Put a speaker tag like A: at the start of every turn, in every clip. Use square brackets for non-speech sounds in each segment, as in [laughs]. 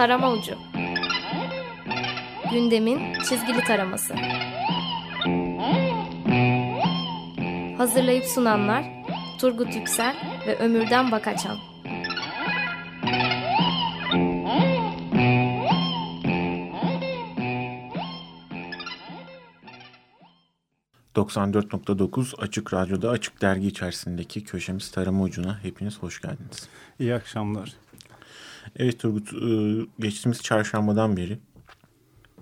A: Tarama Ucu Gündemin çizgili taraması Hazırlayıp sunanlar Turgut Yüksel ve Ömürden Bakaçan
B: 94.9 Açık Radyo'da Açık Dergi içerisindeki köşemiz Tarama Ucu'na hepiniz hoş geldiniz.
C: İyi akşamlar.
B: Evet Turgut, e, geçtiğimiz çarşambadan beri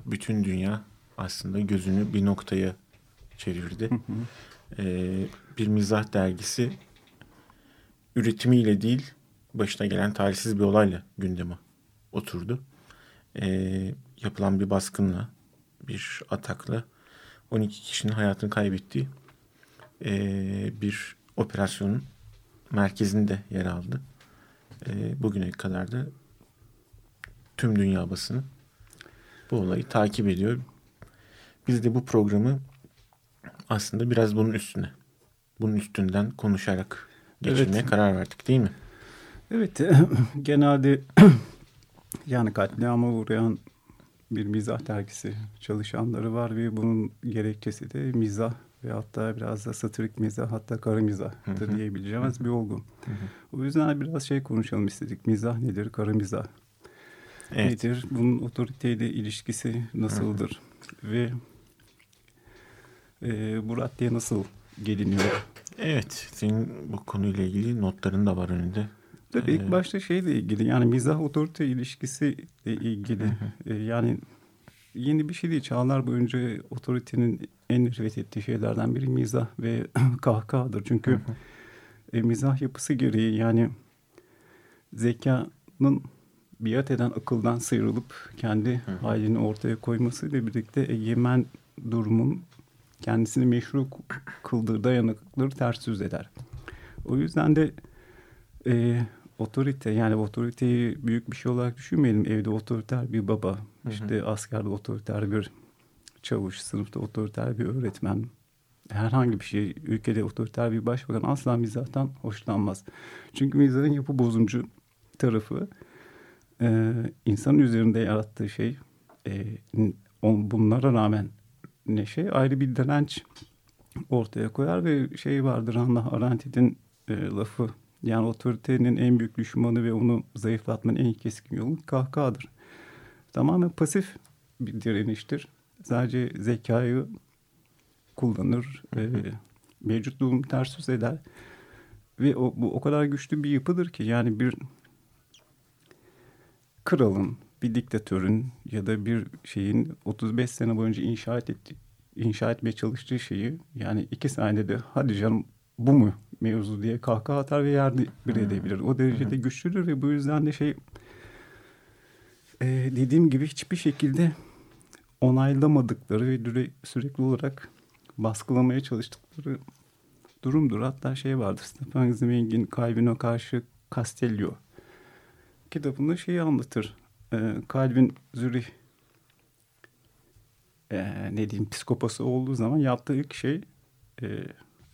B: bütün dünya aslında gözünü bir noktaya çevirdi. Hı hı. E, bir mizah dergisi üretimiyle değil, başına gelen talihsiz bir olayla gündeme oturdu. E, yapılan bir baskınla, bir atakla 12 kişinin hayatını kaybettiği bir operasyonun merkezinde yer aldı. E, bugüne kadar da tüm dünya basını bu olayı takip ediyor. Biz de bu programı aslında biraz bunun üstüne, bunun üstünden konuşarak geçirmeye evet. karar verdik değil mi?
C: Evet, [laughs] genelde [clears throat] yani katliama uğrayan bir mizah dergisi çalışanları var ve bunun gerekçesi de mizah ve hatta biraz da satirik mizah hatta kara mizah da diyebileceğimiz bir olgu. Hı hı. O yüzden biraz şey konuşalım istedik. Mizah nedir? Kara mizah evet. nedir? Bunun otoriteyle ilişkisi nasıldır? Hı. Ve e, bu raddeye nasıl geliniyor?
B: Evet, senin bu konuyla ilgili notların da var önünde.
C: Tabii ilk başta şeyle ilgili yani mizah otorite ilişkisiyle ilgili ee, yani yeni bir şey değil. Çağlar boyunca otoritenin en nefret ettiği şeylerden biri mizah ve [clears throat] kahkahadır. Çünkü e, mizah yapısı gereği yani zekanın biat eden akıldan sıyrılıp kendi halini ortaya koymasıyla birlikte egemen durumun kendisini meşru kıldığı dayanıklıkları ters yüz eder. O yüzden de e, otorite yani otoriteyi büyük bir şey olarak düşünmeyelim. Evde otoriter bir baba. İşte askerde otoriter bir çavuş, sınıfta otoriter bir öğretmen. Herhangi bir şey, ülkede otoriter bir başbakan asla mizahtan hoşlanmaz. Çünkü mizahın yapı bozumcu tarafı e, insanın üzerinde yarattığı şey e, on, bunlara rağmen ne şey ayrı bir direnç ortaya koyar ve şey vardır Hannah Arendt'in e, lafı yani otoritenin en büyük düşmanı ve onu zayıflatmanın en keskin yolu kahkahadır. Tamamen pasif bir direniştir. Sadece zekayı kullanır, e, mevcut durum ters yüz eder. Ve o, bu o kadar güçlü bir yapıdır ki yani bir kralın, bir diktatörün ya da bir şeyin 35 sene boyunca inşa etti, inşa etmeye çalıştığı şeyi yani iki saniyede hadi canım bu mu mevzu diye kahkaha atar ve yer bir edebilir. O derecede güçlüdür ve bu yüzden de şey e, dediğim gibi hiçbir şekilde onaylamadıkları ve sürekli olarak baskılamaya çalıştıkları durumdur. Hatta şey vardır Stefan Zweig'in Calvin'e karşı Castello kitabında şeyi anlatır. E, Calvin Zürih e, ne diyeyim psikopası olduğu zaman yaptığı ilk şey e,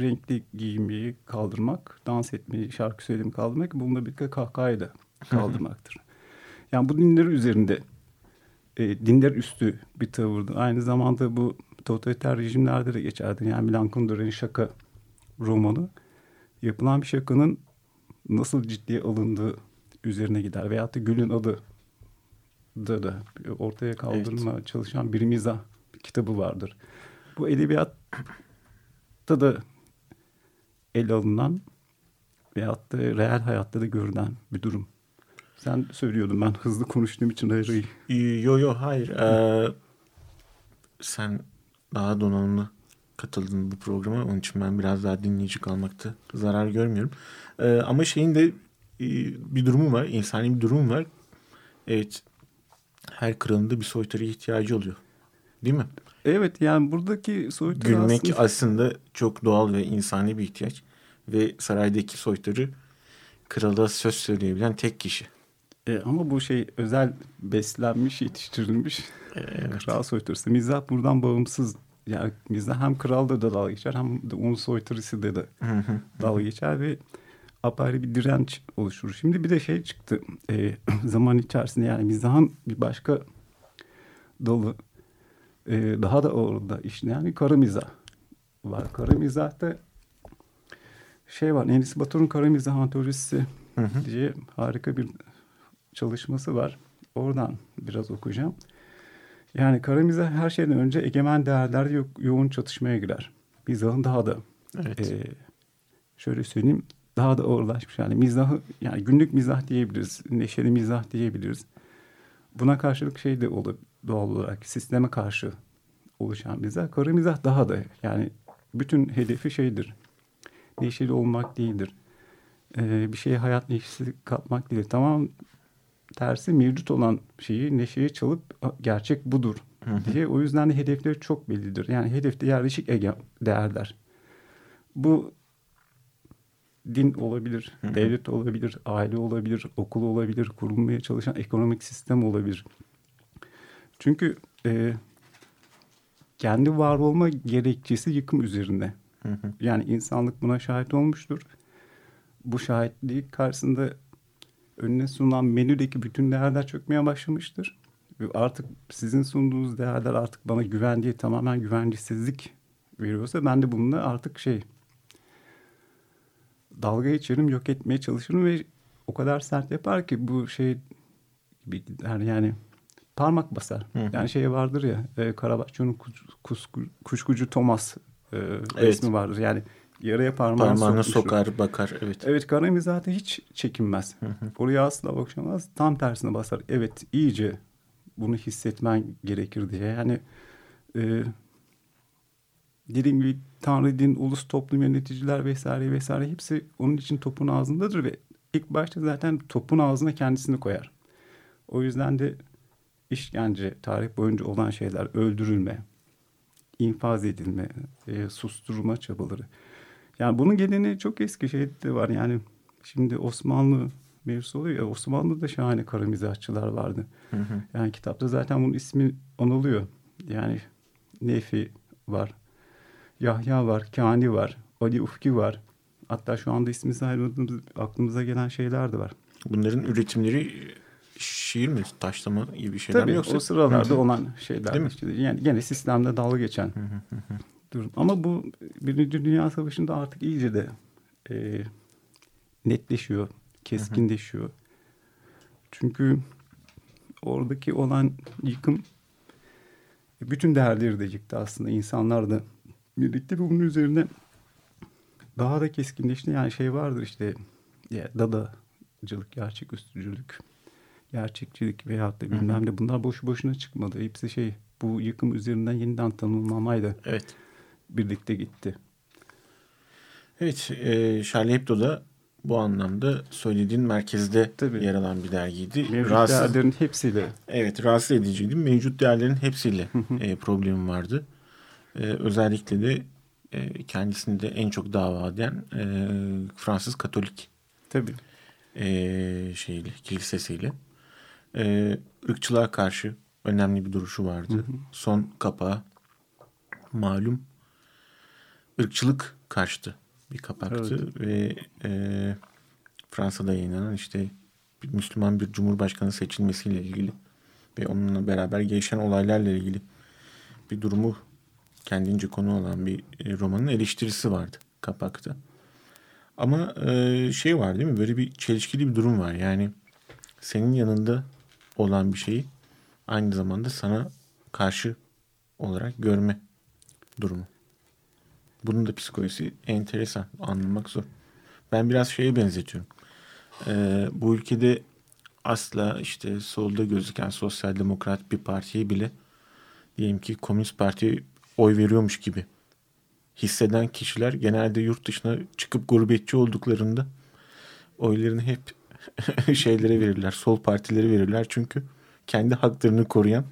C: renkli giyinmeyi kaldırmak, dans etmeyi, şarkı söylemeyi kaldırmak, bununla birlikte kahkahayı da [laughs] kaldırmaktır. Yani bu dinler üzerinde, e, dinler üstü bir tavırdı. Aynı zamanda bu totaliter rejimlerde de geçerdi. Yani Milan Kundera'nın şaka romanı yapılan bir şakanın nasıl ciddiye alındığı üzerine gider. Veyahut da Gül'ün adı da da ortaya kaldırma evet. çalışan bir mizah kitabı vardır. Bu edebiyatta da ele alınan veyahut da reel hayatta da görülen bir durum. Sen söylüyordun ben hızlı konuştuğum için hayır.
B: Yo yo hayır. Ee, sen daha donanımlı katıldın bu programa. Onun için ben biraz daha dinleyici kalmakta zarar görmüyorum. Ee, ama şeyin de e, bir durumu var. insani bir durum var. Evet. Her kralın da bir soytarıya ihtiyacı oluyor. Değil mi?
C: Evet yani buradaki soytarı
B: Gülmek aslında... aslında çok doğal ve insani bir ihtiyaç. Ve saraydaki soytarı krala söz söyleyebilen tek kişi.
C: E, ama bu şey özel beslenmiş, yetiştirilmiş evet. kral soytarısı. Mizah buradan bağımsız. Yani mizah hem kralda da dalga geçer hem de onun soytarısı da, da dalga geçer ve apayrı bir direnç oluşur. Şimdi bir de şey çıktı e, [clears throat] zaman içerisinde yani mizahın bir başka dalı e, daha da orada işleyen bir kara mizah var. Kara mizahta şey var Enis Batur'un kara mizah antolojisi diye harika bir çalışması var. Oradan biraz okuyacağım. Yani kara mizah her şeyden önce egemen değerler yo- yoğun çatışmaya girer. Mizahın daha da
B: Evet.
C: e, şöyle söyleyeyim daha da ağırlaşmış. Yani mizahı yani günlük mizah diyebiliriz. Neşeli mizah diyebiliriz. Buna karşılık şey de olur doğal olarak sisteme karşı oluşan mizah. Kara mizah daha da yani bütün hedefi şeydir. Neşeli olmak değildir. Ee, bir şeye hayat neşesi katmak değil. Tamam tersi mevcut olan şeyi neşeye çalıp "A, gerçek budur diye. O yüzden de hedefleri çok bellidir. Yani hedefte yerleşik değerler. Bu din olabilir, devlet olabilir, aile olabilir, okul olabilir, kurulmaya çalışan ekonomik sistem olabilir. Çünkü e, kendi var olma gerekçesi yıkım üzerinde. Yani insanlık buna şahit olmuştur. Bu şahitliği karşısında önüne sunulan menüdeki bütün değerler çökmeye başlamıştır. Artık sizin sunduğunuz değerler artık bana güven diye tamamen güvencesizlik veriyorsa ben de bununla artık şey dalga geçerim, yok etmeye çalışırım ve o kadar sert yapar ki bu şey gibi gider yani parmak basar.
B: Hı hı.
C: Yani şey vardır ya e, kuş- kuşkucu Thomas e,
B: Evet.
C: resmi vardır. Yani yaraya parmağını,
B: Parmağını sokar bakar. Evet.
C: Evet Karami zaten hiç çekinmez. Oraya asla bakışamaz. Tam tersine basar. Evet iyice bunu hissetmen gerekir diye. Yani e, dediğim gibi Tanrı, din, ulus, toplum yöneticiler vesaire vesaire hepsi onun için topun ağzındadır ve ilk başta zaten topun ağzına kendisini koyar. O yüzden de işkence, tarih boyunca olan şeyler, öldürülme, infaz edilme, e, susturma çabaları. Yani bunun geleneği çok eski şeyde var. Yani şimdi Osmanlı mevzusu oluyor ya Osmanlı'da şahane kara mizahçılar vardı. Yani kitapta zaten bunun ismi anılıyor. Yani Nefi var. Yahya var, Kani var, Ali Ufki var. Hatta şu anda ismi saymadığımız aklımıza gelen şeyler de var.
B: Bunların üretimleri şiir mi, taşlama gibi şeyler
C: Tabii
B: mi yoksa?
C: o sıralarda
B: Hı hı.
C: olan şeyler.
B: Değil mi?
C: Yani gene sistemde dalga geçen durum. Ama bu Birinci Dünya Savaşı'nda artık iyice de e, netleşiyor, keskinleşiyor. Çünkü oradaki olan yıkım bütün değerleri de yıktı aslında. İnsanlar da birlikte ve bunun üzerine daha da keskinleşti. Yani şey vardır işte ya, dadacılık, gerçeküstücülük, gerçekçilik veyahut da bilmem ne bunlar boşu boşuna çıkmadı. Hepsi şey bu yıkım üzerinden yeniden tanımlamayla
B: Evet.
C: Birlikte gitti.
B: Evet, e, Charlie Hebdo'da bu anlamda söylediğin merkezde
C: Tabii.
B: yer alan bir dergiydi.
C: Mevcut
B: Rahatsız,
C: değerlerin hepsiyle
B: evet, rahatsız ediciydi. Mevcut değerlerin hepsiyle e, problemim vardı. E, özellikle de e, kendisini de en çok dava eden e, Fransız Katolik
C: tabii
B: e, şeyle, kilisesiyle. E, ırkçılığa karşı önemli bir duruşu vardı. Son kapağı malum ırkçılık karşıtı bir kapaktı ve e, Fransa'da yayınlanan işte bir Müslüman bir cumhurbaşkanı seçilmesiyle ilgili ve onunla beraber gelişen olaylarla ilgili bir durumu kendince konu olan bir e, romanın eleştirisi vardı kapakta. Ama e, şey var değil mi? Böyle bir çelişkili bir durum var. Yani senin yanında olan bir şeyi aynı zamanda sana karşı olarak görme durumu. Bunun da psikolojisi enteresan. Anlamak zor. Ben biraz şeye benzetiyorum. E, bu ülkede asla işte solda gözüken sosyal demokrat bir partiye bile diyelim ki komünist partiye oy veriyormuş gibi hisseden kişiler genelde yurt dışına çıkıp gurbetçi olduklarında oylarını hep [laughs] şeylere verirler. Sol partileri verirler. Çünkü kendi haklarını koruyan,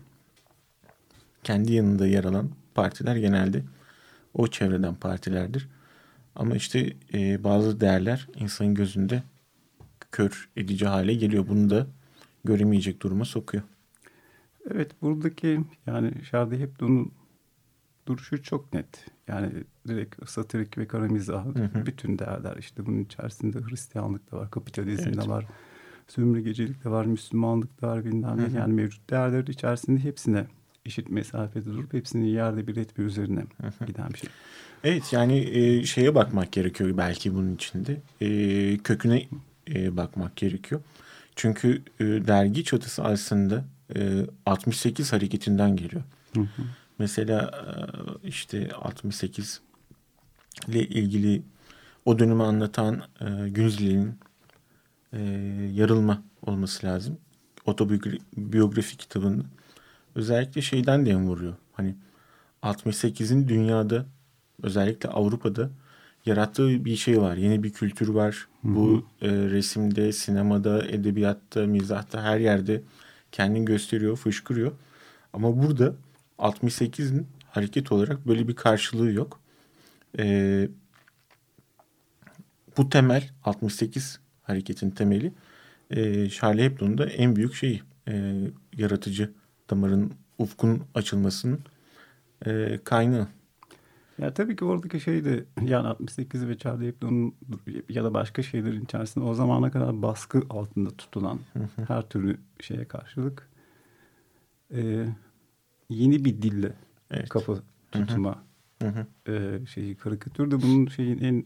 B: kendi yanında yer alan partiler genelde o çevreden partilerdir. Ama işte e, bazı değerler insanın gözünde kör edici hale geliyor. Bunu da göremeyecek duruma sokuyor.
C: Evet buradaki yani Charlie Hebdo'nun duruşu çok net. Yani direkt satirik ve kara mizah bütün değerler işte bunun içerisinde Hristiyanlık da var, kapitalizm
B: Evet.
C: de var, sömürgecilik de var, Müslümanlık da var bilmem ne. Yani mevcut değerler içerisinde hepsine eşit mesafede durup hepsini yerde bir etme üzerine giden bir şey.
B: Evet yani e, şeye bakmak gerekiyor belki bunun içinde. E, köküne e, bakmak gerekiyor. Çünkü e, dergi çatısı aslında e, 68 hareketinden geliyor. Mesela e, işte 68 ile ilgili o dönemi anlatan e, Günzli'nin e, Yarılma olması lazım. Otobiyografi kitabında. Özellikle şeyden dem vuruyor. Hani 68'in dünyada özellikle Avrupa'da yarattığı bir şey var. Yeni bir kültür var. Bu e, resimde, sinemada, edebiyatta, mizahta her yerde kendini gösteriyor, fışkırıyor. Ama burada 68'in hareket olarak böyle bir karşılığı yok. E, bu temel 68 hareketin temeli e, Charlie Hebdo'nun da en büyük şeyi e, yaratıcı damarın ufkun açılmasının e, kaynağı.
C: Ya tabii ki oradaki şey de yani 68 ve Hebdo'nun ya da başka şeylerin içerisinde o zamana kadar baskı altında tutulan her türlü şeye karşılık e, yeni bir dille
B: Evet.
C: kafa tutma e, şeyi karikatür de bunun şeyin en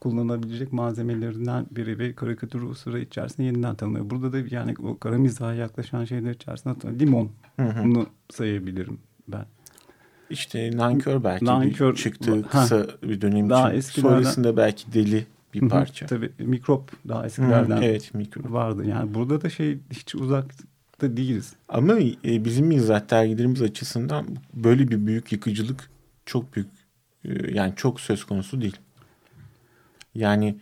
C: kullanılabilecek malzemelerinden biri ve karikatür sıra içerisinde yeniden tanınıyor. Burada da yani o kara mizaha yaklaşan şeyler içerisinde limon bunu sayabilirim ben.
B: İşte nankör belki
C: Nankör-
B: bir çıktığı
C: Ha.
B: kısa bir dönem
C: Daha
B: için.
C: eskilerden-
B: Sonrasında belki deli bir
C: Hı hı,
B: parça.
C: Tabii mikrop daha
B: Hı,
C: eskilerden
B: evet mikro.
C: vardı. Yani burada da şey hiç uzakta değiliz.
B: Ama e, bizim mizah dergilerimiz açısından böyle bir büyük yıkıcılık çok büyük e, yani çok söz konusu değil. Yani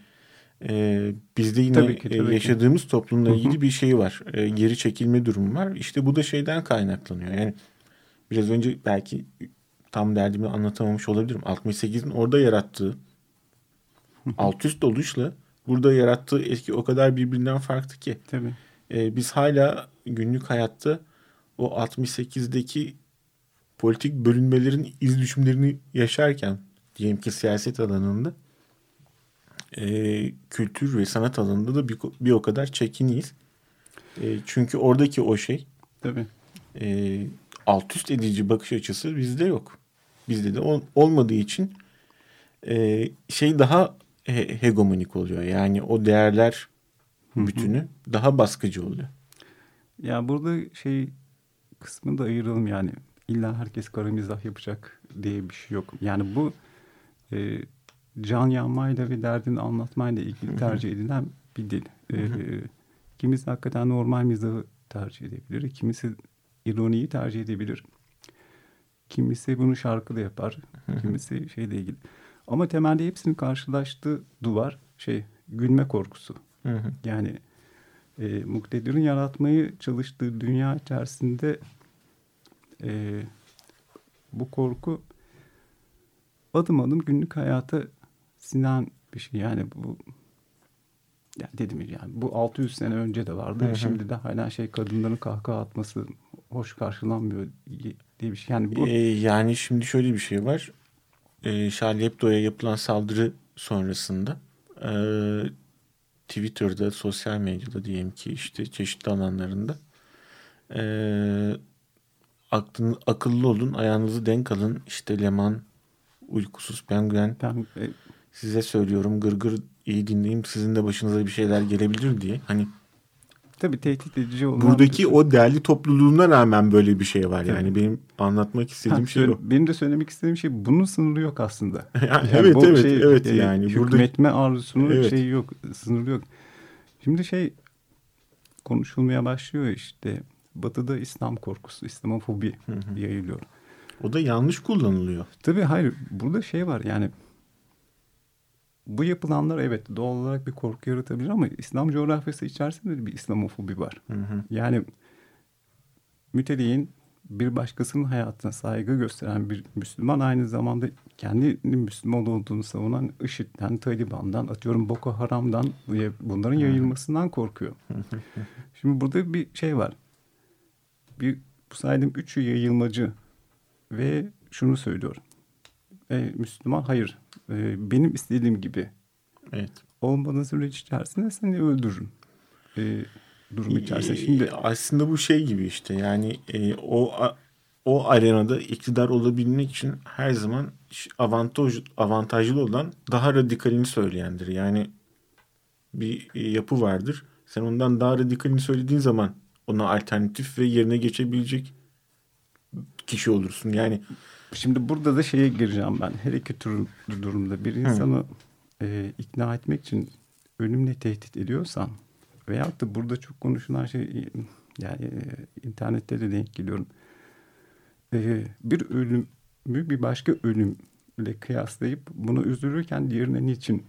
B: e, bizde yine
C: Tabii ki, tabii ki.
B: yaşadığımız toplumla
C: Hı hı.
B: ilgili bir şey var. E, geri çekilme durumu var. İşte bu da şeyden kaynaklanıyor. Yani biraz önce belki tam derdimi anlatamamış olabilirim. 68'in orada yarattığı alt üst oluşla burada yarattığı etki o kadar birbirinden farklı ki.
C: Tabii.
B: E, biz hala günlük hayatta o 68'deki politik bölünmelerin iz düşümlerini yaşarken diyelim ki siyaset alanında e, kültür ve sanat alanında da bir, bir o kadar çekiniyiz. E, çünkü oradaki o şey
C: Tabii.
B: e, alt üst edici bakış açısı bizde yok. Bizde de ol- olmadığı için e, şey daha he- hegemonik oluyor. Yani o değerler bütünü daha baskıcı oluyor.
C: Ya burada şey kısmını da ayıralım yani. İlla herkes kara mizah yapacak diye bir şey yok. Yani bu e, can yanmayla ve derdini anlatmayla ilgili tercih edilen bir dil. E, kimisi hakikaten normal mizahı tercih edebilir. Kimisi ironiyi tercih edebilir. Kimisi bunu şarkıda yapar. Kimisi şeyle ilgili. Ama temelde hepsinin karşılaştığı duvar şey gülme korkusu. Yani e, Muktedir'in yaratmayı çalıştığı dünya içerisinde e, bu korku adım adım günlük hayata sinen bir şey. Yani bu yani dedim ya, yani bu 600 sene önce de vardı.
B: Hı hı.
C: Şimdi de hala şey kadınların kahkaha atması hoş karşılanmıyor diye bir şey. Yani bu
B: Ee, yani şimdi şöyle bir şey var. Ee, Charlie Hebdo'ya yapılan saldırı sonrasında e, Twitter'da, sosyal medyada diyelim ki işte çeşitli alanlarında e, aklın, akıllı olun, ayağınızı denk alın. İşte Leman, Uykusuz Penguen,
C: e,
B: size söylüyorum gırgır iyi dinleyin sizin de başınıza bir şeyler gelebilir diye. Hani
C: tabii tehdit edici olan
B: buradaki
C: bir-
B: o değerli topluluğuna rağmen böyle bir şey var. Yani
C: Tabii.
B: benim anlatmak istediğim
C: Ha,
B: şey o.
C: Benim de söylemek istediğim şey bunun sınırı yok aslında. [laughs]
B: Yani
C: Yani
B: evet evet
C: şey,
B: evet yani burada
C: hükmetme arzusunun
B: Evet.
C: şeyi yok, sınırı yok. Şimdi şey konuşulmaya başlıyor işte. Batı'da İslam korkusu, İslamofobi yayılıyor.
B: o da yanlış kullanılıyor.
C: Tabii hayır burada şey var yani bu yapılanlar evet doğal olarak bir korku yaratabilir ama İslam coğrafyası içerisinde de bir İslamofobi var.
B: Hı hı.
C: Yani müteleyin bir başkasının hayatına saygı gösteren bir Müslüman aynı zamanda kendinin Müslüman olduğunu savunan IŞİD'den, Taliban'dan, atıyorum Boko Haram'dan bunların yayılmasından korkuyor. Şimdi burada bir şey var. Bir bu saydığım üçü yayılmacı ve şunu söylüyor. E, Müslüman hayır e, benim istediğim gibi
B: Evet.
C: olmadığı süreç içerisinde seni öldürürüm. E, durum içerisinde.
B: Ee,
C: Şimdi
B: aslında bu şey gibi işte yani e, o o arenada iktidar olabilmek için her zaman avantaj avantajlı olan daha radikalini söyleyendir. Yani bir e, yapı vardır. Sen ondan daha radikalini söylediğin zaman ona alternatif ve yerine geçebilecek kişi olursun. Yani
C: Şimdi burada da şeye gireceğim ben. Her iki tür durumda bir insanı e, ikna etmek için ölümle tehdit ediyorsan veyahut da burada çok konuşulan şey yani e, internette de denk geliyorum. E, bir ölümü bir başka ölümle kıyaslayıp bunu üzülürken diğerine niçin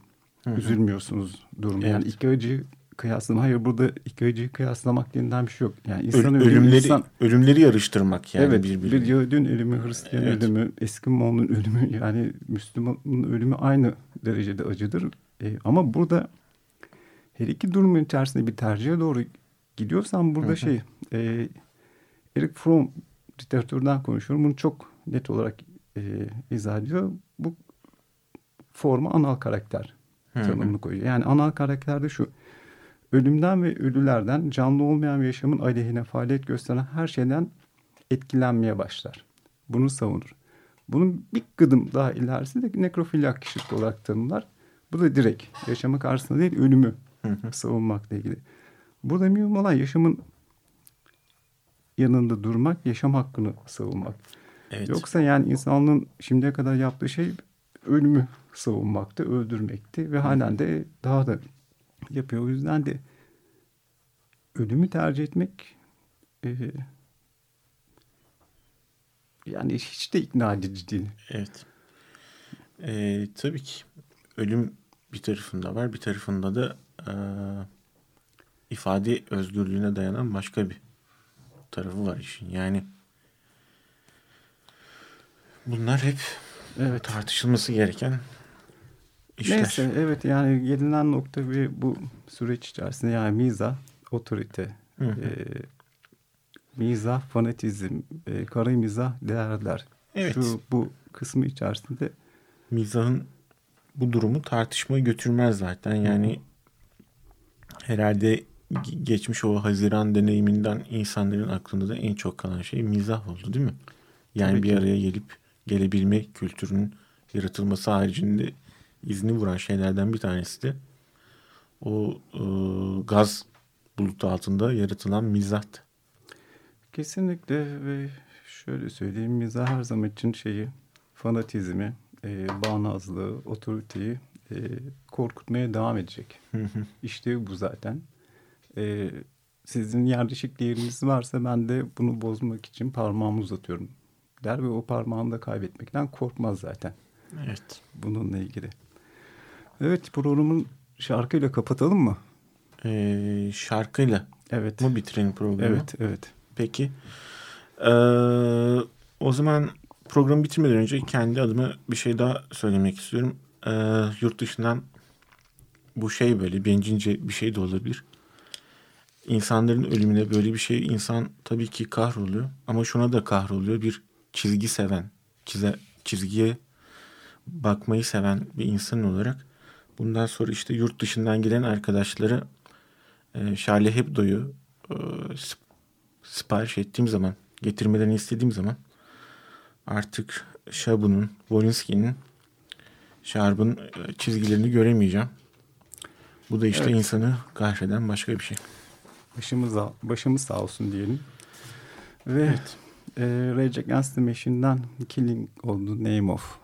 C: üzülmüyorsunuz durumu. Yani
B: Evet.
C: iki acıyı kıyaslama. Hayır burada acıyı kıyaslamak denilen bir şey yok. Yani insan
B: öl- ölümleri
C: insan,
B: ölümleri yarıştırmak yani
C: evet,
B: birbirine.
C: bir Yahudinin ölümü, Hristiyan
B: Evet.
C: ölümü, Eskimo'nun ölümü yani Müslümanın ölümü aynı derecede acıdır. E, ama burada her iki durumun içerisinde bir tercihe doğru gidiyorsan burada
B: Hı hı.
C: şey e, Eric Fromm literatürden konuşuyorum. Bunu çok net olarak e, izah ediyor. Bu forma anal karakter tanımını koyuyor. Yani anal karakterde şu. Ölümden ve ölülerden canlı olmayan yaşamın aleyhine faaliyet gösteren her şeyden etkilenmeye başlar. Bunu savunur. Bunun bir gıdım daha ilerisi de nekrofilyak kişilik olarak tanımlar. Bu da direkt yaşama karşısında değil ölümü savunmakla ilgili. Burada mühim olan yaşamın yanında durmak, yaşam hakkını savunmak.
B: Evet.
C: Yoksa yani insanlığın şimdiye kadar yaptığı şey ölümü savunmaktı, öldürmekti ve halen de daha da yapıyor. O yüzden de ölümü tercih etmek e, yani hiç de ikna edici değil.
B: Evet. Ee, tabii ki ölüm bir tarafında var. Bir tarafında da e, ifade özgürlüğüne dayanan başka bir tarafı var işin. Yani bunlar hep
C: Evet.
B: tartışılması gereken işler.
C: Neyse evet yani gelinen nokta ve bu süreç içerisinde yani miza, otorite,
B: Hı hı.
C: e, mizah, fanatizm, e, kara mizah değerler.
B: Evet.
C: Şu bu kısmı içerisinde
B: Mizahın bu durumu tartışmaya götürmez zaten. Yani herhalde ge- geçmiş o Haziran deneyiminden insanların aklında da en çok kalan şey mizah oldu değil mi? Yani
C: Tabii
B: bir
C: ki.
B: araya gelip gelebilme kültürünün yaratılması haricinde izni vuran şeylerden bir tanesi de o e, gaz bulutu altında yaratılan mizahtı.
C: kesinlikle ve şöyle söyleyeyim mizah her zaman için şeyi fanatizmi, e, bağnazlığı, otoriteyi e, korkutmaya devam edecek. İşte bu zaten. E, sizin yerleşik değeriniz varsa ben de bunu bozmak için parmağımı uzatıyorum der ve o parmağını da kaybetmekten korkmaz zaten
B: Evet.
C: bununla ilgili. Evet programın şarkıyla kapatalım mı?
B: E, şarkıyla
C: Evet.
B: mı bitirelim programı?
C: Evet, evet.
B: Peki. Ee, o zaman programı bitirmeden önce kendi adıma bir şey daha söylemek istiyorum. Ee, yurt dışından bu şey böyle bencilce bir şey de olabilir. İnsanların ölümüne böyle bir şey insan tabii ki kahroluyor. Ama şuna da kahroluyor. Bir çizgi seven, çize, çizgiye bakmayı seven bir insan olarak bundan sonra işte yurt dışından gelen arkadaşlara e, Charlie Hebdo'yu e, sip- sipariş ettiğim zaman, getirmelerini istediğim zaman artık Şabu'nun, Wolinski'nin, Şarb'ın e, çizgilerini göremeyeceğim. Bu da işte
C: Evet.
B: insanı kahreden başka bir şey.
C: Başımız, başımız sağ olsun diyelim. Ve e, Rage Against the Machine'den Killing the Name of.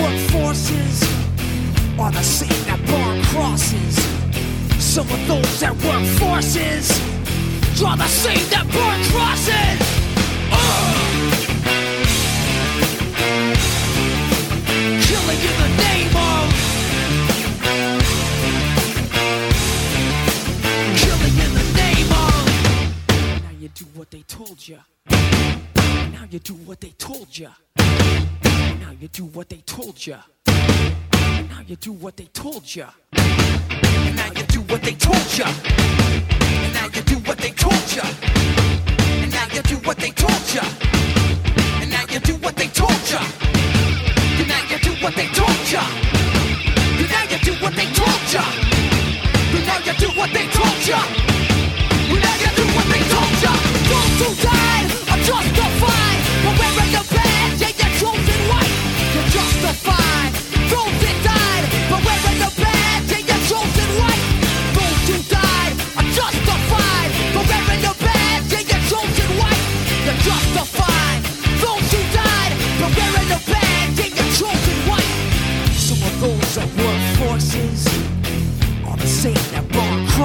D: Work forces are the same that burn crosses. Some of those that work forces are the same that burn crosses. Ugh. Killing in the name of Killing in the name of Now you do what they told you. Now you do what they told you. Now you do what they told ya. Now you do what they told ya. Now you do what they told ya. Now you do what they told ya. And now you do what they told ya. And now you do what they told ya. And now you do what they told ya. And now you do what they told ya. And now you do what they told ya. And now you do what they told ya. Don't do that.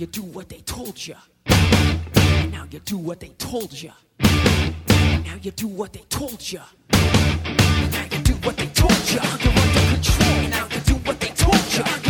D: You do what they told you. And now you do what they told you. And now you do what they told you. And now you do what they told you. You're under control. Now you do what they told you.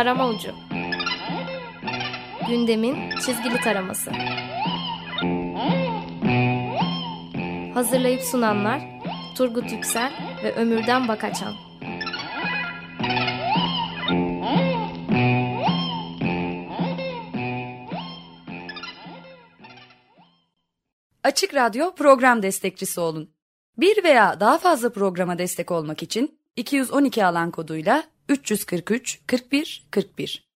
A: Tarama Ucu. Gündemin çizgili taraması. Hazırlayıp sunanlar Turgut Yüksel ve Ömürden Bakaçan
E: Açık Radyo program destekçisi olun. Bir veya daha fazla programa destek olmak için 212 alan koduyla 343 41 41